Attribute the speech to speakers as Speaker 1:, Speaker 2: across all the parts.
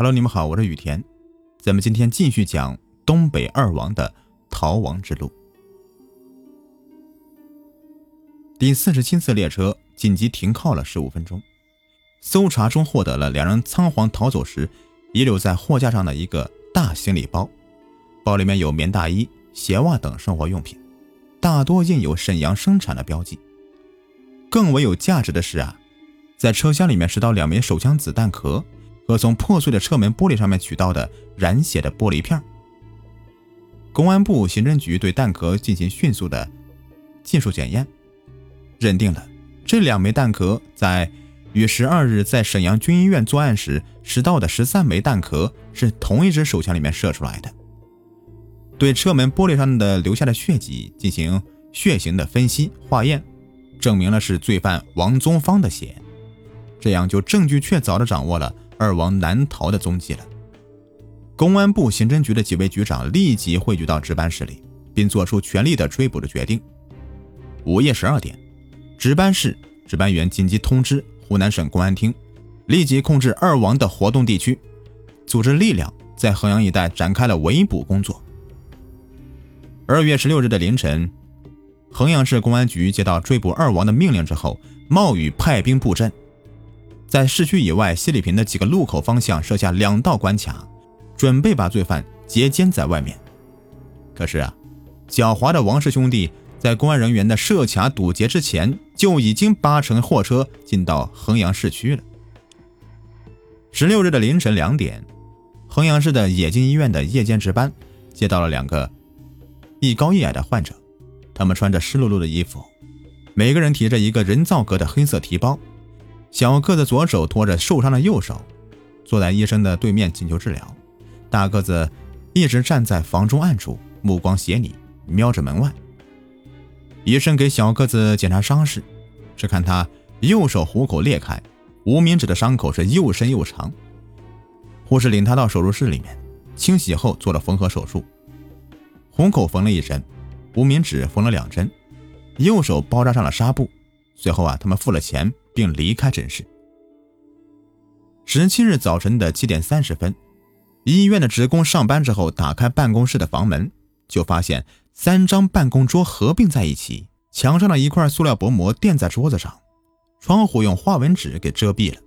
Speaker 1: Hello，你们好，我是雨田。咱们今天继续讲东北二王的逃亡之路。第四十七次列车紧急停靠了十五分钟，搜查中获得了两人仓皇逃走时遗留在货架上的一个大行李包，包里面有棉大衣、鞋袜等生活用品，大多印有沈阳生产的标记。更为有价值的是啊，在车厢里面拾到两枚手枪子弹壳。和从破碎的车门玻璃上面取到的染血的玻璃片。公安部刑侦局对弹壳进行迅速的技术检验，认定了这两枚弹壳在与十二日在沈阳军医院作案时拾到的十三枚弹壳是同一支手枪里面射出来的。对车门玻璃上的留下的血迹进行血型的分析化验，证明了是罪犯王宗芳的血，这样就证据确凿的掌握了。二王难逃的踪迹了。公安部刑侦局的几位局长立即汇聚到值班室里，并做出全力的追捕的决定。午夜十二点，值班室值班员紧急通知湖南省公安厅，立即控制二王的活动地区，组织力量在衡阳一带展开了围捕工作。二月十六日的凌晨，衡阳市公安局接到追捕二王的命令之后，冒雨派兵布阵。在市区以外，西里坪的几个路口方向设下两道关卡，准备把罪犯截歼在外面。可是啊，狡猾的王氏兄弟在公安人员的设卡堵截之前，就已经搭乘货车进到衡阳市区了。十六日的凌晨两点，衡阳市的冶金医院的夜间值班接到了两个一高一矮的患者，他们穿着湿漉漉的衣服，每个人提着一个人造革的黑色提包。小个子左手托着受伤的右手，坐在医生的对面请求治疗。大个子一直站在房中暗处，目光斜睨，瞄着门外。医生给小个子检查伤势，只看他右手虎口裂开，无名指的伤口是又深又长。护士领他到手术室里面，清洗后做了缝合手术。虎口缝了一针，无名指缝了两针，右手包扎上了纱布。随后啊，他们付了钱。并离开诊室。十七日早晨的七点三十分，医院的职工上班之后，打开办公室的房门，就发现三张办公桌合并在一起，墙上的一块塑料薄膜垫在桌子上，窗户用花纹纸给遮蔽了，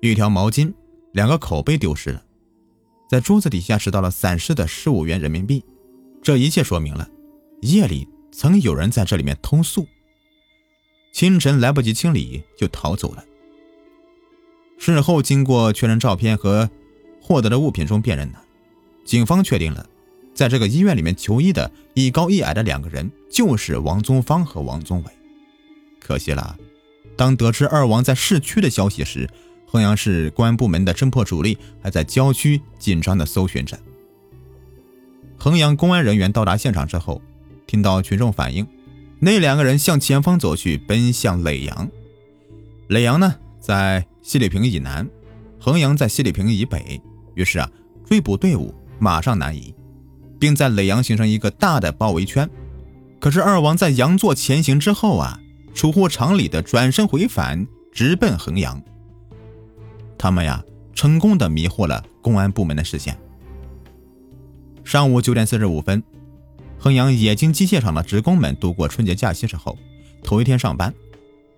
Speaker 1: 一条毛巾，两个口杯丢失了，在桌子底下拾到了散失的十五元人民币。这一切说明了，夜里曾有人在这里面偷宿。清晨来不及清理就逃走了。事后经过确认照片和获得的物品中辨认呢，警方确定了，在这个医院里面求医的一高一矮的两个人就是王宗芳和王宗伟。可惜了，当得知二王在市区的消息时，衡阳市公安部门的侦破主力还在郊区紧张的搜寻着。衡阳公安人员到达现场之后，听到群众反映。那两个人向前方走去，奔向耒阳。耒阳呢，在西里坪以南，衡阳在西里坪以北。于是啊，追捕队伍马上南移，并在耒阳形成一个大的包围圈。可是二王在阳座前行之后啊，出乎常理的转身回返，直奔衡阳。他们呀，成功的迷惑了公安部门的视线。上午九点四十五分。衡阳冶金机械厂的职工们度过春节假期之后，头一天上班，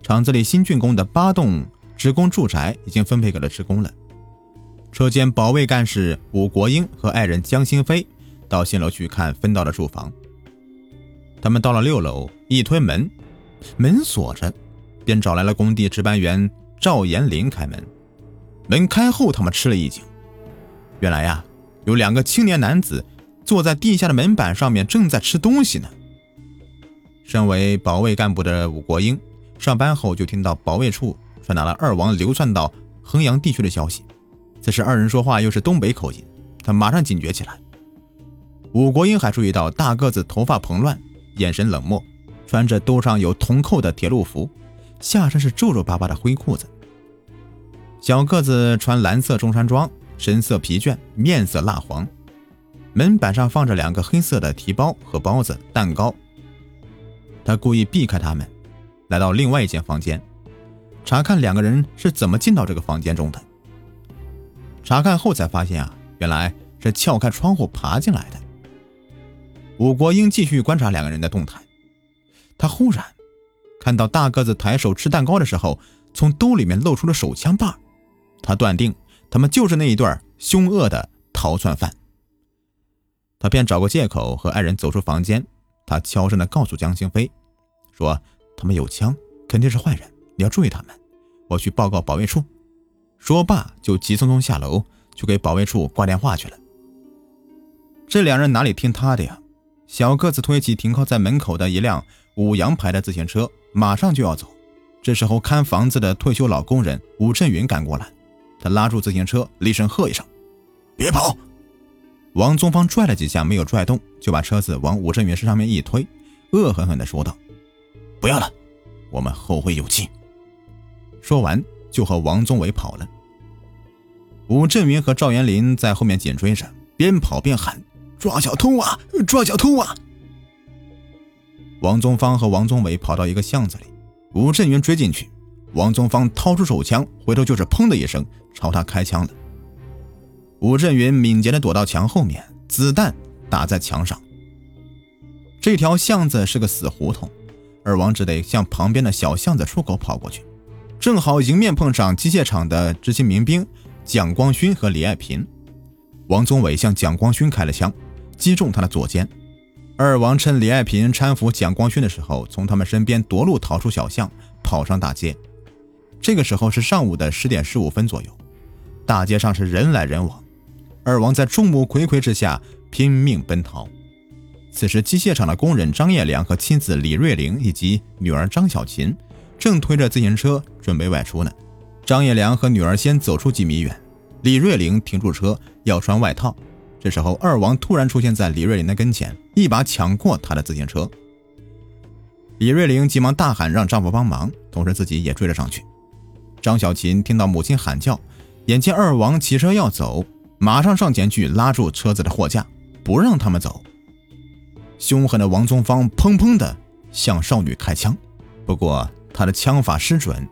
Speaker 1: 厂子里新竣工的八栋职工住宅已经分配给了职工了。车间保卫干事武国英和爱人江新飞到新楼去看分到的住房。他们到了六楼，一推门，门锁着，便找来了工地值班员赵延林开门。门开后，他们吃了一惊，原来呀，有两个青年男子。坐在地下的门板上面，正在吃东西呢。身为保卫干部的武国英，上班后就听到保卫处传达了二王流窜到衡阳地区的消息。此时二人说话又是东北口音，他马上警觉起来。武国英还注意到大个子头发蓬乱，眼神冷漠，穿着兜上有铜扣的铁路服，下身是皱皱巴巴的灰裤子。小个子穿蓝色中山装，神色疲倦，面色蜡黄。门板上放着两个黑色的提包和包子、蛋糕。他故意避开他们，来到另外一间房间，查看两个人是怎么进到这个房间中的。查看后才发现啊，原来是撬开窗户爬进来的。武国英继续观察两个人的动态，他忽然看到大个子抬手吃蛋糕的时候，从兜里面露出了手枪把他断定他们就是那一对凶恶的逃窜犯。他便找个借口和爱人走出房间，他悄声地告诉江星飞，说他们有枪，肯定是坏人，你要注意他们。我去报告保卫处。说罢，就急匆匆下楼去给保卫处挂电话去了。这两人哪里听他的呀？小个子推起停靠在门口的一辆五羊牌的自行车，马上就要走。这时候，看房子的退休老工人武振云赶过来，他拉住自行车，厉声喝一声：“别跑！”王宗芳拽了几下，没有拽动，就把车子往武振云身上面一推，恶狠狠地说道：“不要了，我们后会有期。”说完，就和王宗伟跑了。武振云和赵元林在后面紧追着，边跑边喊：“抓小偷啊！抓小偷啊！”王宗芳和王宗伟跑到一个巷子里，武振云追进去，王宗芳掏出手枪，回头就是“砰”的一声，朝他开枪了。武振云敏捷地躲到墙后面，子弹打在墙上。这条巷子是个死胡同，二王只得向旁边的小巷子出口跑过去。正好迎面碰上机械厂的执勤民兵蒋光勋和李爱平，王宗伟向蒋光勋开了枪，击中他的左肩。二王趁李爱平搀扶蒋光勋的时候，从他们身边夺路逃出小巷，跑上大街。这个时候是上午的十点十五分左右，大街上是人来人往。二王在众目睽睽之下拼命奔逃。此时，机械厂的工人张业良和妻子李瑞玲以及女儿张小琴。正推着自行车准备外出呢，张业良和女儿先走出几米远，李瑞玲停住车要穿外套。这时候，二王突然出现在李瑞玲的跟前，一把抢过她的自行车。李瑞玲急忙大喊让丈夫帮忙，同时自己也追了上去。张小琴听到母亲喊叫，眼见二王骑车要走，马上上前去拉住车子的货架，不让他们走。凶狠的王宗芳砰砰地向少女开枪，不过。他的枪法失准，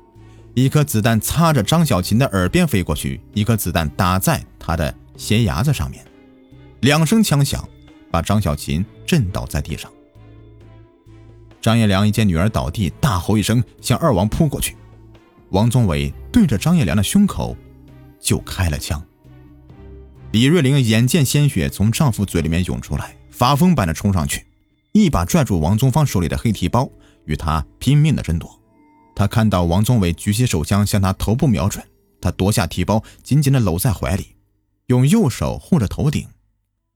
Speaker 1: 一颗子弹擦着张小琴的耳边飞过去，一颗子弹打在他的鞋牙子上面，两声枪响，把张小琴震倒在地上。张业良一见女儿倒地，大吼一声，向二王扑过去。王宗伟对着张业良的胸口就开了枪。李瑞玲眼见鲜血从丈夫嘴里面涌出来，发疯般的冲上去，一把拽住王宗芳手里的黑提包，与他拼命的争夺。他看到王宗伟举起手枪向他头部瞄准，他夺下提包，紧紧的搂在怀里，用右手护着头顶。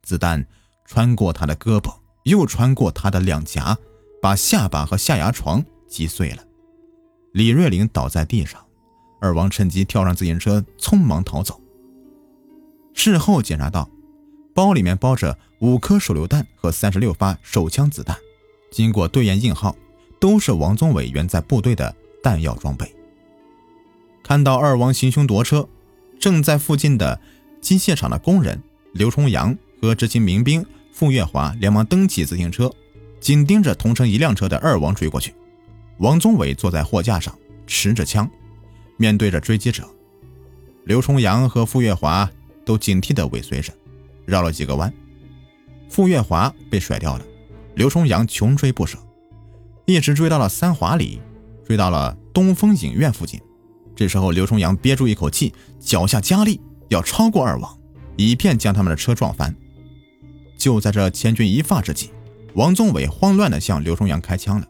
Speaker 1: 子弹穿过他的胳膊，又穿过他的两颊，把下巴和下牙床击碎了。李瑞玲倒在地上，二王趁机跳上自行车，匆忙逃走。事后检查到，包里面包着五颗手榴弹和三十六发手枪子弹，经过对验印号，都是王宗伟原在部队的。弹药装备。看到二王行凶夺车，正在附近的机械厂的工人刘重阳和执勤民兵傅月华连忙蹬起自行车，紧盯着同乘一辆车的二王追过去。王宗伟坐在货架上，持着枪，面对着追击者。刘重阳和傅月华都警惕地尾随着，绕了几个弯，傅月华被甩掉了，刘重阳穷追不舍，一直追到了三华里。追到了东风影院附近，这时候刘重阳憋住一口气，脚下加力要超过二王，以便将他们的车撞翻。就在这千钧一发之际，王宗伟慌乱地向刘重阳开枪了。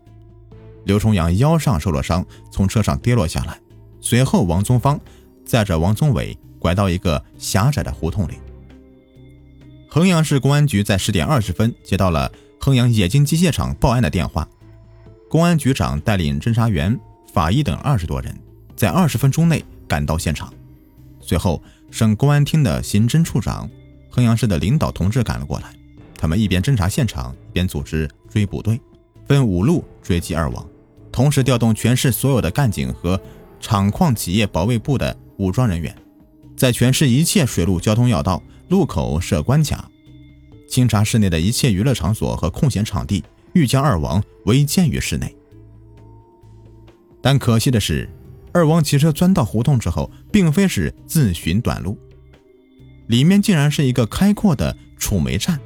Speaker 1: 刘重阳腰上受了伤，从车上跌落下来。随后，王宗芳载着王宗伟拐到一个狭窄的胡同里。衡阳市公安局在十点二十分接到了衡阳冶金机械厂报案的电话。公安局长带领侦查员、法医等二十多人，在二十分钟内赶到现场。随后，省公安厅的刑侦处长、衡阳市的领导同志赶了过来。他们一边侦查现场，一边组织追捕队，分五路追击二王，同时调动全市所有的干警和厂矿企业保卫部的武装人员，在全市一切水陆交通要道、路口设关卡，清查市内的一切娱乐场所和空闲场地。欲将二王围歼于室内，但可惜的是，二王骑车钻到胡同之后，并非是自寻短路，里面竟然是一个开阔的储煤站。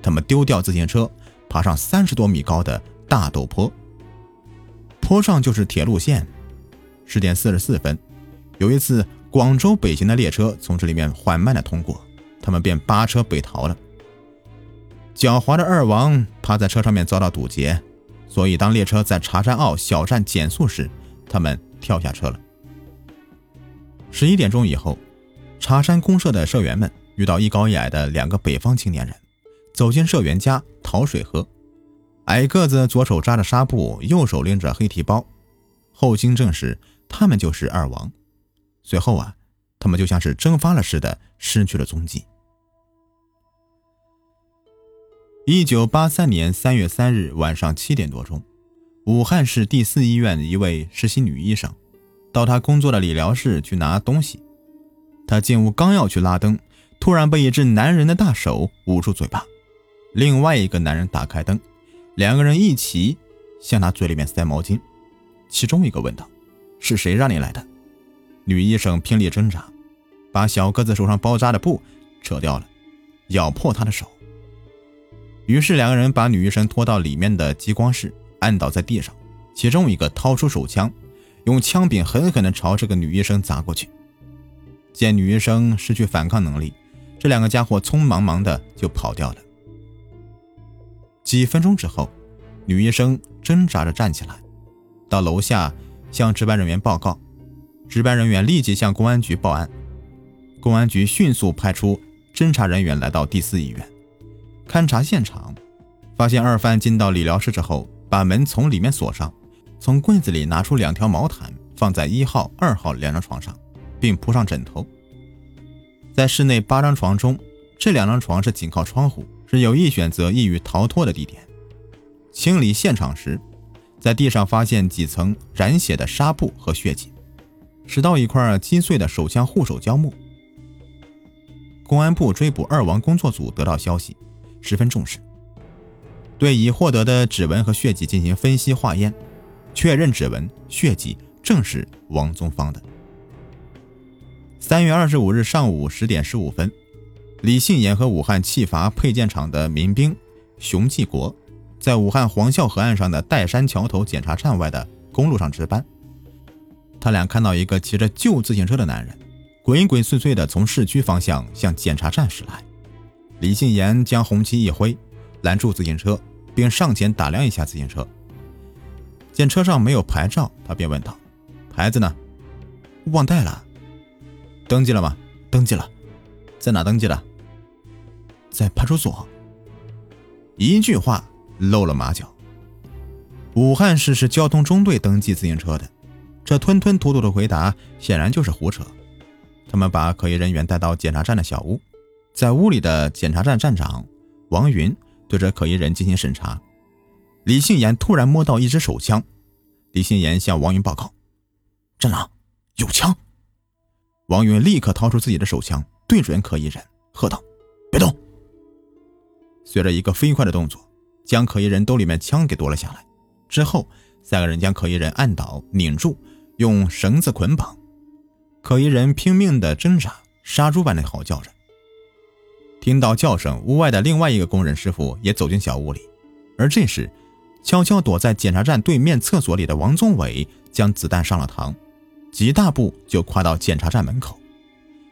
Speaker 1: 他们丢掉自行车，爬上三十多米高的大陡坡，坡上就是铁路线。十点四十四分，有一次广州北行的列车从这里面缓慢的通过，他们便扒车北逃了。狡猾的二王怕在车上面遭到堵截，所以当列车在茶山坳小站减速时，他们跳下车了。十一点钟以后，茶山公社的社员们遇到一高一矮的两个北方青年人。走进社员家讨水喝，矮个子左手扎着纱布，右手拎着黑提包。后经证实，他们就是二王。随后啊，他们就像是蒸发了似的，失去了踪迹。一九八三年三月三日晚上七点多钟，武汉市第四医院一位实习女医生，到她工作的理疗室去拿东西。她进屋刚要去拉灯，突然被一只男人的大手捂住嘴巴。另外一个男人打开灯，两个人一起向他嘴里面塞毛巾。其中一个问道：“是谁让你来的？”女医生拼力挣扎，把小个子手上包扎的布扯掉了，咬破他的手。于是两个人把女医生拖到里面的激光室，按倒在地上。其中一个掏出手枪，用枪柄狠狠地朝这个女医生砸过去。见女医生失去反抗能力，这两个家伙匆忙忙的就跑掉了。几分钟之后，女医生挣扎着站起来，到楼下向值班人员报告。值班人员立即向公安局报案。公安局迅速派出侦查人员来到第四医院，勘察现场，发现二犯进到理疗室之后，把门从里面锁上，从柜子里拿出两条毛毯，放在一号、二号两张床上，并铺上枕头。在室内八张床中，这两张床是紧靠窗户。是有意选择易于逃脱的地点。清理现场时，在地上发现几层染血的纱布和血迹，拾到一块击碎的手枪护手胶木。公安部追捕二王工作组得到消息，十分重视，对已获得的指纹和血迹进行分析化验，确认指纹、血迹正是王宗芳的。三月二十五日上午十点十五分。李信言和武汉汽阀配件厂的民兵熊继国，在武汉黄孝河岸上的岱山桥头检查站外的公路上值班。他俩看到一个骑着旧自行车的男人，鬼鬼祟祟地从市区方向向检查站驶来。李信言将红旗一挥，拦住自行车，并上前打量一下自行车。见车上没有牌照，他便问道：“牌子呢？
Speaker 2: 忘带了。
Speaker 1: 登记了吗？
Speaker 2: 登记了。
Speaker 1: 在哪登记的？”
Speaker 2: 在派出所，
Speaker 1: 一句话露了马脚。武汉市是交通中队登记自行车的，这吞吞吐吐的回答显然就是胡扯。他们把可疑人员带到检查站的小屋，在屋里的检查站站长王云对着可疑人进行审查。李信言突然摸到一支手枪，李信言向王云报告：“
Speaker 2: 站长，有枪！”
Speaker 1: 王云立刻掏出自己的手枪，对准可疑人，喝道：“别动！”随着一个飞快的动作，将可疑人兜里面枪给夺了下来。之后，三个人将可疑人按倒、拧住，用绳子捆绑。可疑人拼命的挣扎，杀猪般的嚎叫着。听到叫声，屋外的另外一个工人师傅也走进小屋里。而这时，悄悄躲在检查站对面厕所里的王宗伟将子弹上了膛，几大步就跨到检查站门口，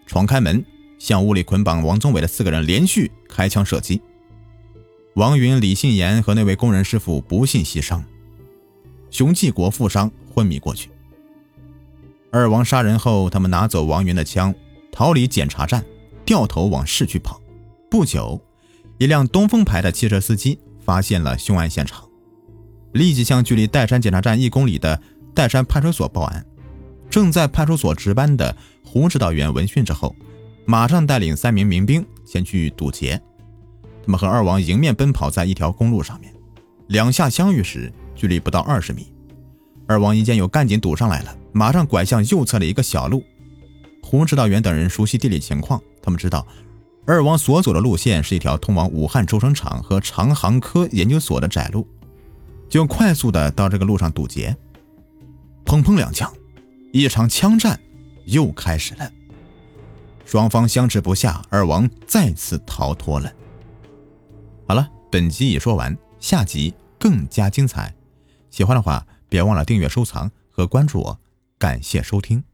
Speaker 1: 闯开门，向屋里捆绑王宗伟的四个人连续开枪射击。王云、李信言和那位工人师傅不幸牺牲，熊继国负伤昏迷过去。二王杀人后，他们拿走王云的枪，逃离检查站，掉头往市区跑。不久，一辆东风牌的汽车司机发现了凶案现场，立即向距离岱山检查站一公里的岱山派出所报案。正在派出所值班的胡指导员闻讯之后，马上带领三名民兵前去堵截。他们和二王迎面奔跑在一条公路上面，两下相遇时距离不到二十米。二王一见有干警堵上来了，马上拐向右侧的一个小路。胡指导员等人熟悉地理情况，他们知道二王所走的路线是一条通往武汉轴承厂和长航科研究所的窄路，就快速的到这个路上堵截。砰砰两枪，一场枪战又开始了。双方相持不下，二王再次逃脱了。好了，本集已说完，下集更加精彩。喜欢的话，别忘了订阅、收藏和关注我。感谢收听。